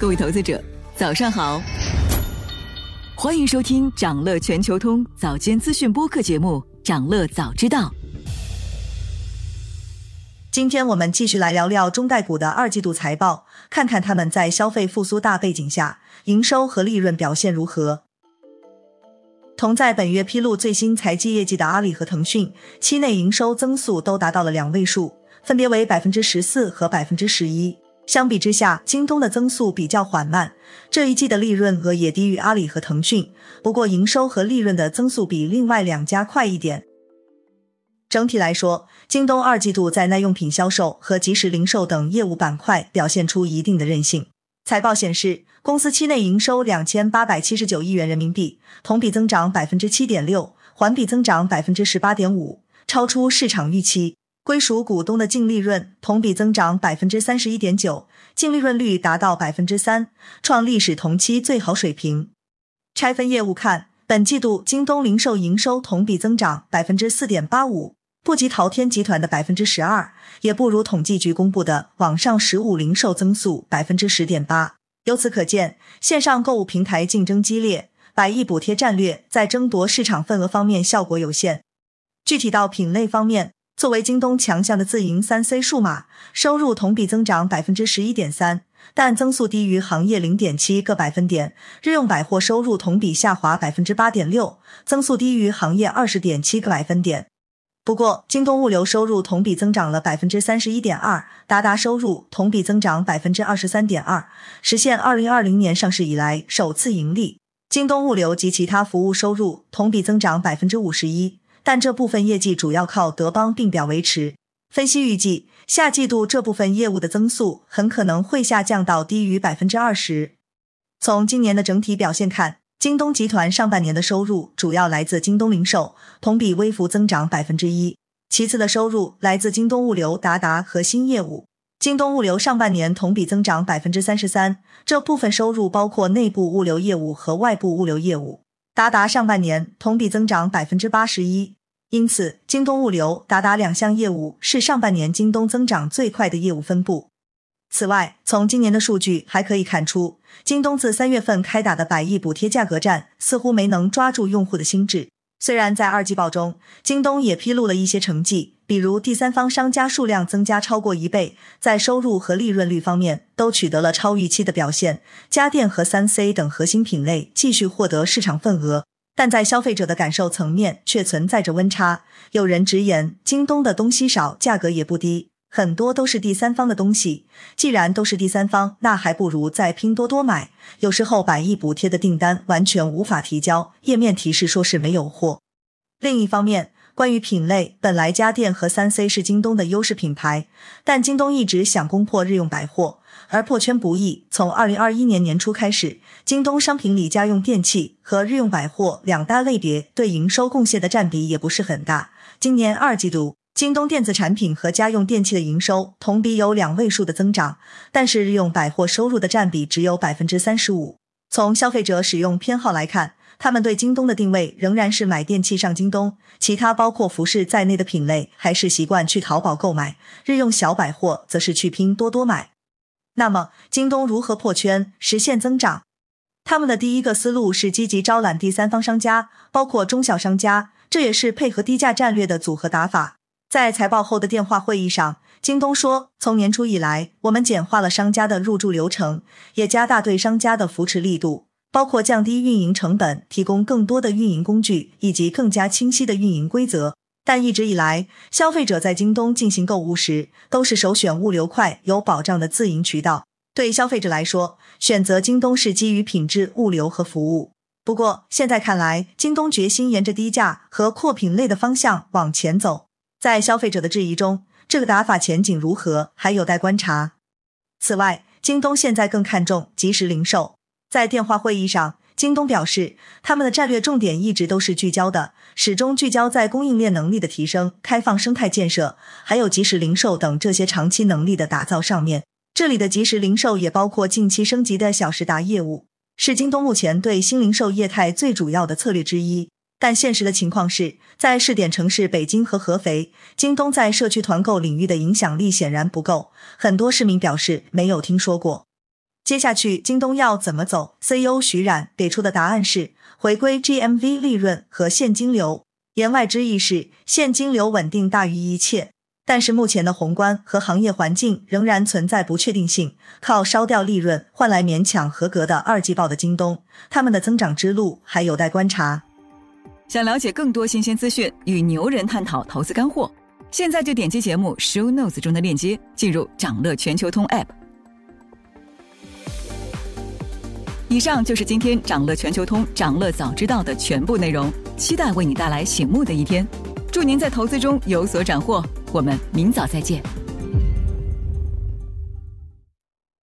各位投资者，早上好！欢迎收听长乐全球通早间资讯播客节目《长乐早知道》。今天我们继续来聊聊中概股的二季度财报，看看他们在消费复苏大背景下，营收和利润表现如何。同在本月披露最新财季业绩的阿里和腾讯，期内营收增速都达到了两位数，分别为百分之十四和百分之十一。相比之下，京东的增速比较缓慢，这一季的利润额也低于阿里和腾讯。不过，营收和利润的增速比另外两家快一点。整体来说，京东二季度在耐用品销售和即时零售等业务板块表现出一定的韧性。财报显示，公司期内营收两千八百七十九亿元人民币，同比增长百分之七点六，环比增长百分之十八点五，超出市场预期。归属股东的净利润同比增长百分之三十一点九，净利润率达到百分之三，创历史同期最好水平。拆分业务看，本季度京东零售营收同比增长百分之四点八五，不及淘天集团的百分之十二，也不如统计局公布的网上实物零售增速百分之十点八。由此可见，线上购物平台竞争激烈，百亿补贴战略在争夺市场份额方面效果有限。具体到品类方面。作为京东强项的自营三 C 数码收入同比增长百分之十一点三，但增速低于行业零点七个百分点。日用百货收入同比下滑百分之八点六，增速低于行业二十点七个百分点。不过，京东物流收入同比增长了百分之三十一点二，达达收入同比增长百分之二十三点二，实现二零二零年上市以来首次盈利。京东物流及其他服务收入同比增长百分之五十一。但这部分业绩主要靠德邦并表维持。分析预计，下季度这部分业务的增速很可能会下降到低于百分之二十。从今年的整体表现看，京东集团上半年的收入主要来自京东零售，同比微幅增长百分之一。其次的收入来自京东物流、达达核心业务。京东物流上半年同比增长百分之三十三，这部分收入包括内部物流业务和外部物流业务。达达上半年同比增长百分之八十一。因此，京东物流、达达两项业务是上半年京东增长最快的业务分布。此外，从今年的数据还可以看出，京东自三月份开打的百亿补贴价格战似乎没能抓住用户的心智。虽然在二季报中，京东也披露了一些成绩，比如第三方商家数量增加超过一倍，在收入和利润率方面都取得了超预期的表现，家电和三 C 等核心品类继续获得市场份额。但在消费者的感受层面却存在着温差。有人直言，京东的东西少，价格也不低，很多都是第三方的东西。既然都是第三方，那还不如在拼多多买。有时候百亿补贴的订单完全无法提交，页面提示说是没有货。另一方面，关于品类，本来家电和三 C 是京东的优势品牌，但京东一直想攻破日用百货。而破圈不易。从二零二一年年初开始，京东商品里家用电器和日用百货两大类别对营收贡献的占比也不是很大。今年二季度，京东电子产品和家用电器的营收同比有两位数的增长，但是日用百货收入的占比只有百分之三十五。从消费者使用偏好来看，他们对京东的定位仍然是买电器上京东，其他包括服饰在内的品类还是习惯去淘宝购买，日用小百货则是去拼多多买。那么，京东如何破圈实现增长？他们的第一个思路是积极招揽第三方商家，包括中小商家，这也是配合低价战略的组合打法。在财报后的电话会议上，京东说，从年初以来，我们简化了商家的入驻流程，也加大对商家的扶持力度，包括降低运营成本、提供更多的运营工具以及更加清晰的运营规则。但一直以来，消费者在京东进行购物时，都是首选物流快、有保障的自营渠道。对消费者来说，选择京东是基于品质、物流和服务。不过，现在看来，京东决心沿着低价和扩品类的方向往前走。在消费者的质疑中，这个打法前景如何，还有待观察。此外，京东现在更看重即时零售。在电话会议上。京东表示，他们的战略重点一直都是聚焦的，始终聚焦在供应链能力的提升、开放生态建设，还有即时零售等这些长期能力的打造上面。这里的即时零售也包括近期升级的小时达业务，是京东目前对新零售业态最主要的策略之一。但现实的情况是，在试点城市北京和合肥，京东在社区团购领域的影响力显然不够，很多市民表示没有听说过。接下去京东要怎么走？CEO 徐冉给出的答案是回归 GMV 利润和现金流，言外之意是现金流稳定大于一切。但是目前的宏观和行业环境仍然存在不确定性，靠烧掉利润换来勉强合格的二季报的京东，他们的增长之路还有待观察。想了解更多新鲜资讯，与牛人探讨投资干货，现在就点击节目 show notes 中的链接，进入掌乐全球通 app。以上就是今天掌乐全球通掌乐早知道的全部内容，期待为你带来醒目的一天。祝您在投资中有所斩获，我们明早再见。